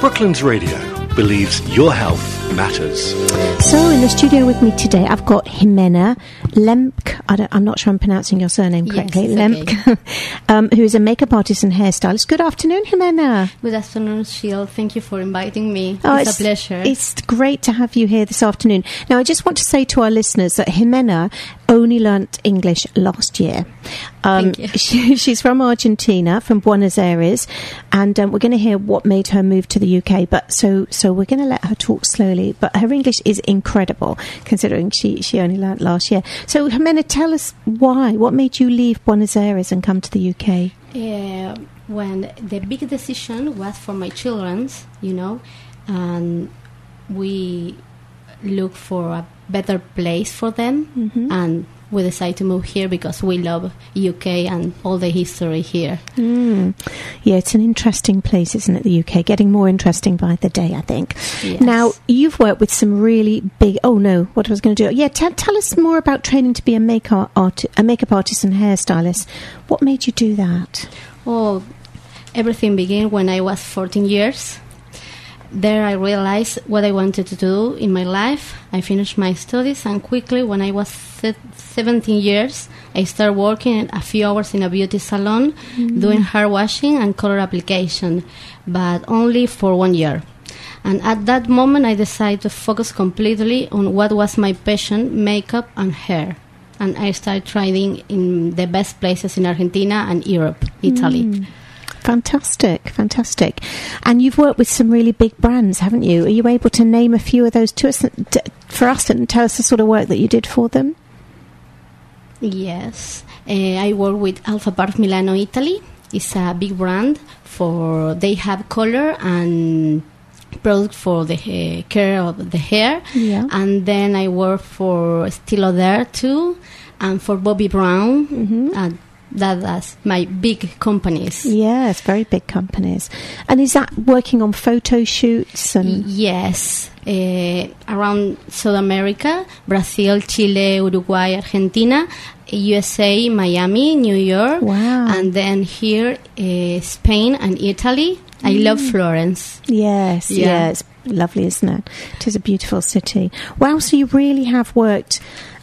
Brooklands Radio believes your health matters. So, in the studio with me today, I've got Jimena Lemk. I am not sure I'm pronouncing your surname correctly. Yes, Lemk, okay. um, who is a makeup artist and hairstylist. Good afternoon, Jimena. Good afternoon, Sheil. Thank you for inviting me. Oh, it's, a pleasure. It's great to have you here this afternoon. Now, I just want to say to our listeners that Jimena only learnt English last year. Um, Thank you. She, she's from Argentina, from Buenos Aires, and um, we're going to hear what made her move to the UK. But so, so we're going to let her talk slowly. But her English is incredible, considering she she only learnt last year. So, Jimena, tell us why. What made you leave Buenos Aires and come to the UK? Uh, when the big decision was for my children's, you know, and we look for a better place for them, Mhm. and we decided to move here because we love UK and all the history here. Mm. Yeah, it's an interesting place, isn't it? The UK getting more interesting by the day, I think. Yes. Now, you've worked with some really big. Oh no, what I was going to do? Yeah, tell tell us more about training to be a makeup art, a makeup artist and hairstylist. What made you do that? Oh, everything began when I was 14 years. There I realized what I wanted to do in my life. I finished my studies and quickly when I was se- 17 years, I started working a few hours in a beauty salon doing hair washing and color application, but only for one year. And at that moment I decided to focus completely on what was my passion, makeup and hair. And I started trying in the best places in Argentina and Europe, Italy. Mm. Fantastic, fantastic. And you've worked with some really big brands, haven't you? Are you able to name a few of those to us, for us, and tell us the sort of work that you did for them? Yes, uh, I work with Alfaparf Milano, Italy. It's a big brand for they have color and product for the uh, care of the hair. Yeah. And then I work for Stilo There too, and for Bobbi Brown. Mhm. That, that's my big companies. Yes, very big companies. And is that working on photo shoots and Yes, uh, around South America, Brazil, Chile, Uruguay, Argentina, USA, Miami, New York, Wow. and then here uh, Spain and Italy. I love Florence. Yes, yeah. Yeah. it's lovely, isn't it? It is a beautiful city. Wow, so you really have worked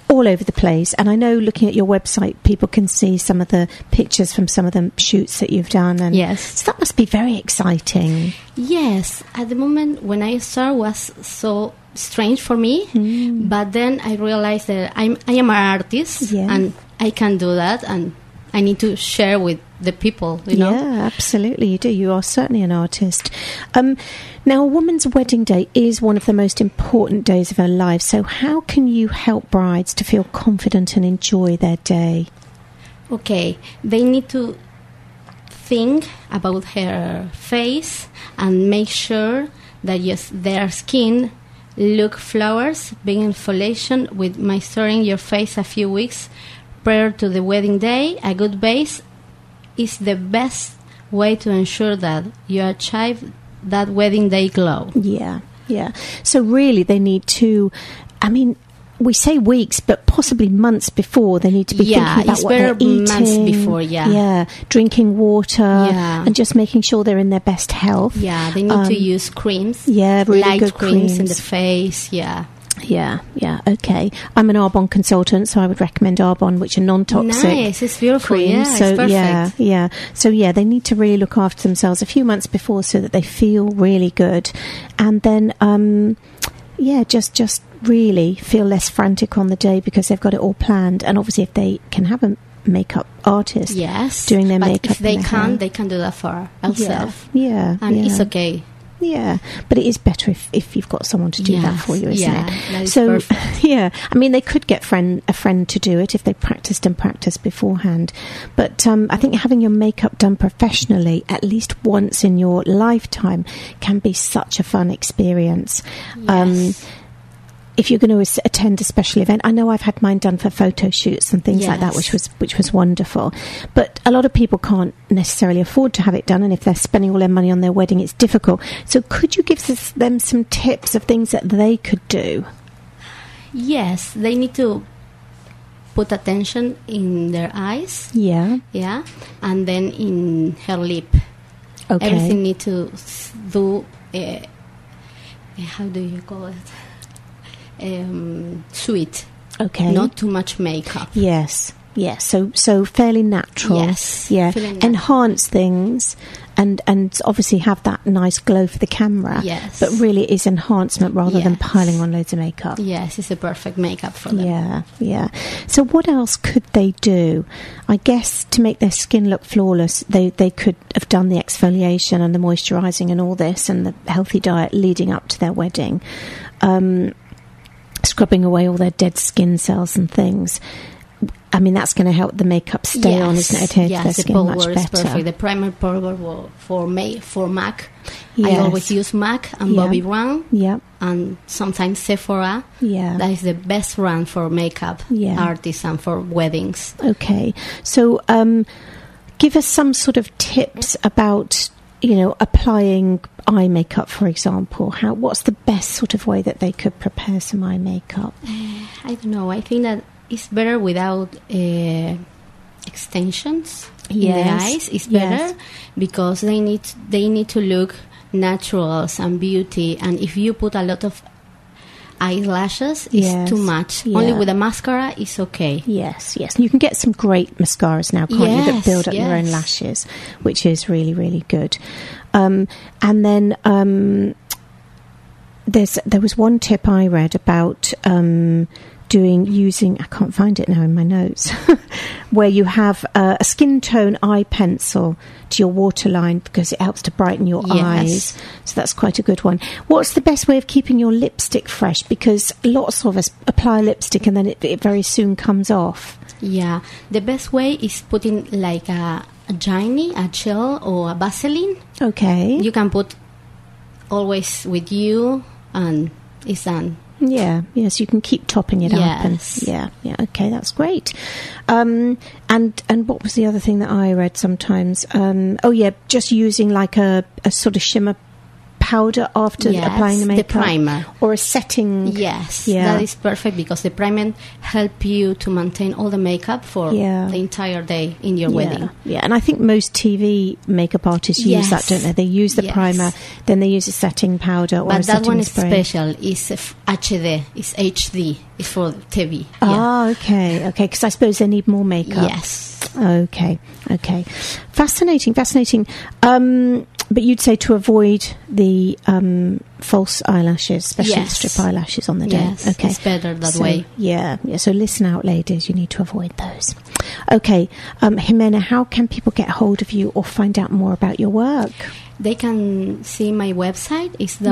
all over the place. And I know looking at your website, people can see some of the pictures from some of the shoots that you've done. And Yes. so that must be very exciting. Yes, at the moment when I started was so strange for me, hmm. but then I realized that I'm I am an artist Yeah. and I can do that, and I need to share with the people. You know. Yeah, absolutely, you do. You are certainly an artist. Um, now, a woman's wedding day is one of the most important days of her life. So, how can you help brides to feel confident and enjoy their day? Okay, they need to think about her face and make sure that yes, their skin look flowers, being exfoliation with moisturizing your face a few weeks prior to the wedding day. A good base is the best way to ensure that you achieve that wedding day glow. Yeah, yeah. So really, they need to. I mean, we say weeks, but possibly months before they need to be Yeah, thinking about it's what they're eating. months before, yeah. yeah, drinking water, Yeah. and just making sure they're in their best health. Yeah, they need Um, to use creams. yeah, really light good creams in the face. Yeah. Yeah, yeah, okay. I'm an Arbonne consultant, so I would recommend Arbonne, which are non-toxic. Nice, it's beautiful. creams. Yeah, so it's perfect. yeah, yeah. So yeah, they need to really look after themselves a few months before, so that they feel really good, and then um, yeah, just just really feel less frantic on the day because they've got it all planned. And obviously, if they can have a makeup artist Yes, doing their but makeup, If they can, they can do that for yeah, yeah, and yeah. it's okay. Yeah, but it is better if, if you've got someone to do that for you, isn't yeah, it? so perfect. yeah, I mean they could get friend a friend to do it if they practiced and practiced beforehand. But um, I think having your makeup done professionally at least once in your lifetime can be such a fun experience. Um, Yes. If you're going to attend a special event, I know I've had mine done for photo shoots and things like that, which was which was wonderful. But a lot of people can't necessarily afford to have it done, and if they're spending all their money on their wedding, it's difficult. So, could you give them some tips of things that they could do? Yes, they need to put attention in their eyes, Yeah. yeah, and then in her lip. Okay. Everything need to do. Uh, how do you call it? Um, sweet, Okay. not too much makeup. Yes. Yes. So so fairly natural. Yes, Yeah. natural. Enhance things and and obviously have that nice glow for the camera. Yes. But really it is enhancement rather than piling on loads of makeup. Yes, it's a perfect makeup for them. Yeah, yeah. So what else could they do? I guess to make their skin look flawless, they they could have done the exfoliation and the moisturising and all this and the healthy diet leading up to their wedding, um, scrubbing away all their dead skin cells and things. I mean, that's going to help the makeup stay on, isn't it? Adhere yes, to their the skin much is better. perfect. The primer powder for May for MAC. I always use MAC and Yeah. Bobbi Brown Yeah, and sometimes Sephora. yeah. That is the best brand for makeup Yeah. artists and for weddings. Okay, so um, give us some sort of tips about you know applying eye makeup, for example. How what's the best sort of way that they could prepare some eye makeup? I don't know. I think that it's better without uh, extensions in the eyes. It's yes. better because they need they need to look naturals and beauty. And if you put a lot of eyelashes, is Yes, too much. yeah. Only with a mascara, it's okay. Yes, yes. You can get some great mascaras now, can't you, that build up your own lashes, which is really, really good. Um, and then um, there's there was one tip I read about um, doing using I can't find it now in my notes, where you have uh, a skin tone eye pencil to your waterline because it helps to brighten your Yes. eyes. So that's quite a good one. What's the best way of keeping your lipstick fresh? Because lots of us apply lipstick and then it, it very soon comes off. Yeah, the best way is putting like a, a Giny, a gel, or a Vaseline. Okay. You can put always with you, and it's done. Yeah, yes, you can keep topping it up, and yeah, yeah, okay, that's great. Um, and and what was the other thing that I read sometimes? Um, oh yeah, just using like a, a sort of shimmer powder after Yes, applying the the primer. or a setting. Yes, Yeah. that is perfect because the primer help you to maintain all the makeup for Yeah. the entire day in your yeah, wedding. yeah, and I think most TV makeup artists use that, don't they? They use the Yes. primer, then they use a setting powder or a But that one is spray. special. It's f- HD. It's HD. It's for TV. Ah, okay, okay, because I suppose they need more makeup. Yes. Okay, okay. Fascinating, fascinating. Um, but you'd say to avoid the um, false eyelashes, especially the Yes. strip eyelashes on the day. Yes. Okay. It's better that So, way. Yeah, yeah. So listen out, ladies. You need to avoid those. Okay, um, Jimena, how can people get hold of you or find out more about your work? They can see my website. It's Mm-hmm.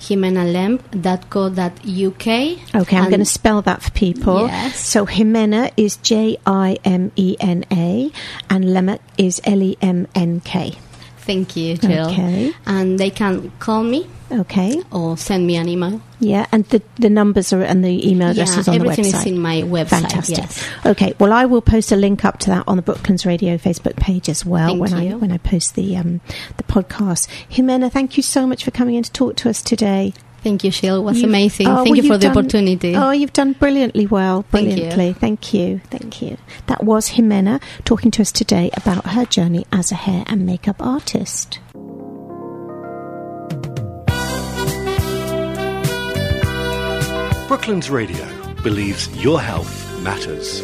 www.jimenalemp.co.uk. Okay, I'm going to spell that for people. Yes. So Jimena is J I M E N A, and Lemek is L E M N K. Thank you, Jill. Okay. And they can call me Okay. or send me an email. Yeah, and the the numbers are and the email addresses yeah, on the everything is in my website. Fantastic. Yes. Okay, well, I will post a link up to that on the Brooklands Radio Facebook page as well Thank when I when I post the um, the podcast. Jimena, thank you so much for coming in to talk to us today. Thank you, Sheila. It was You've- amazing. oh, Thank well, you for the done- opportunity. Oh, you've done brilliantly well. Thank you. Brilliantly. Thank you. Thank you. That was Jimena talking to us today about her journey as a hair and makeup artist. Brooklands Radio believes your health matters.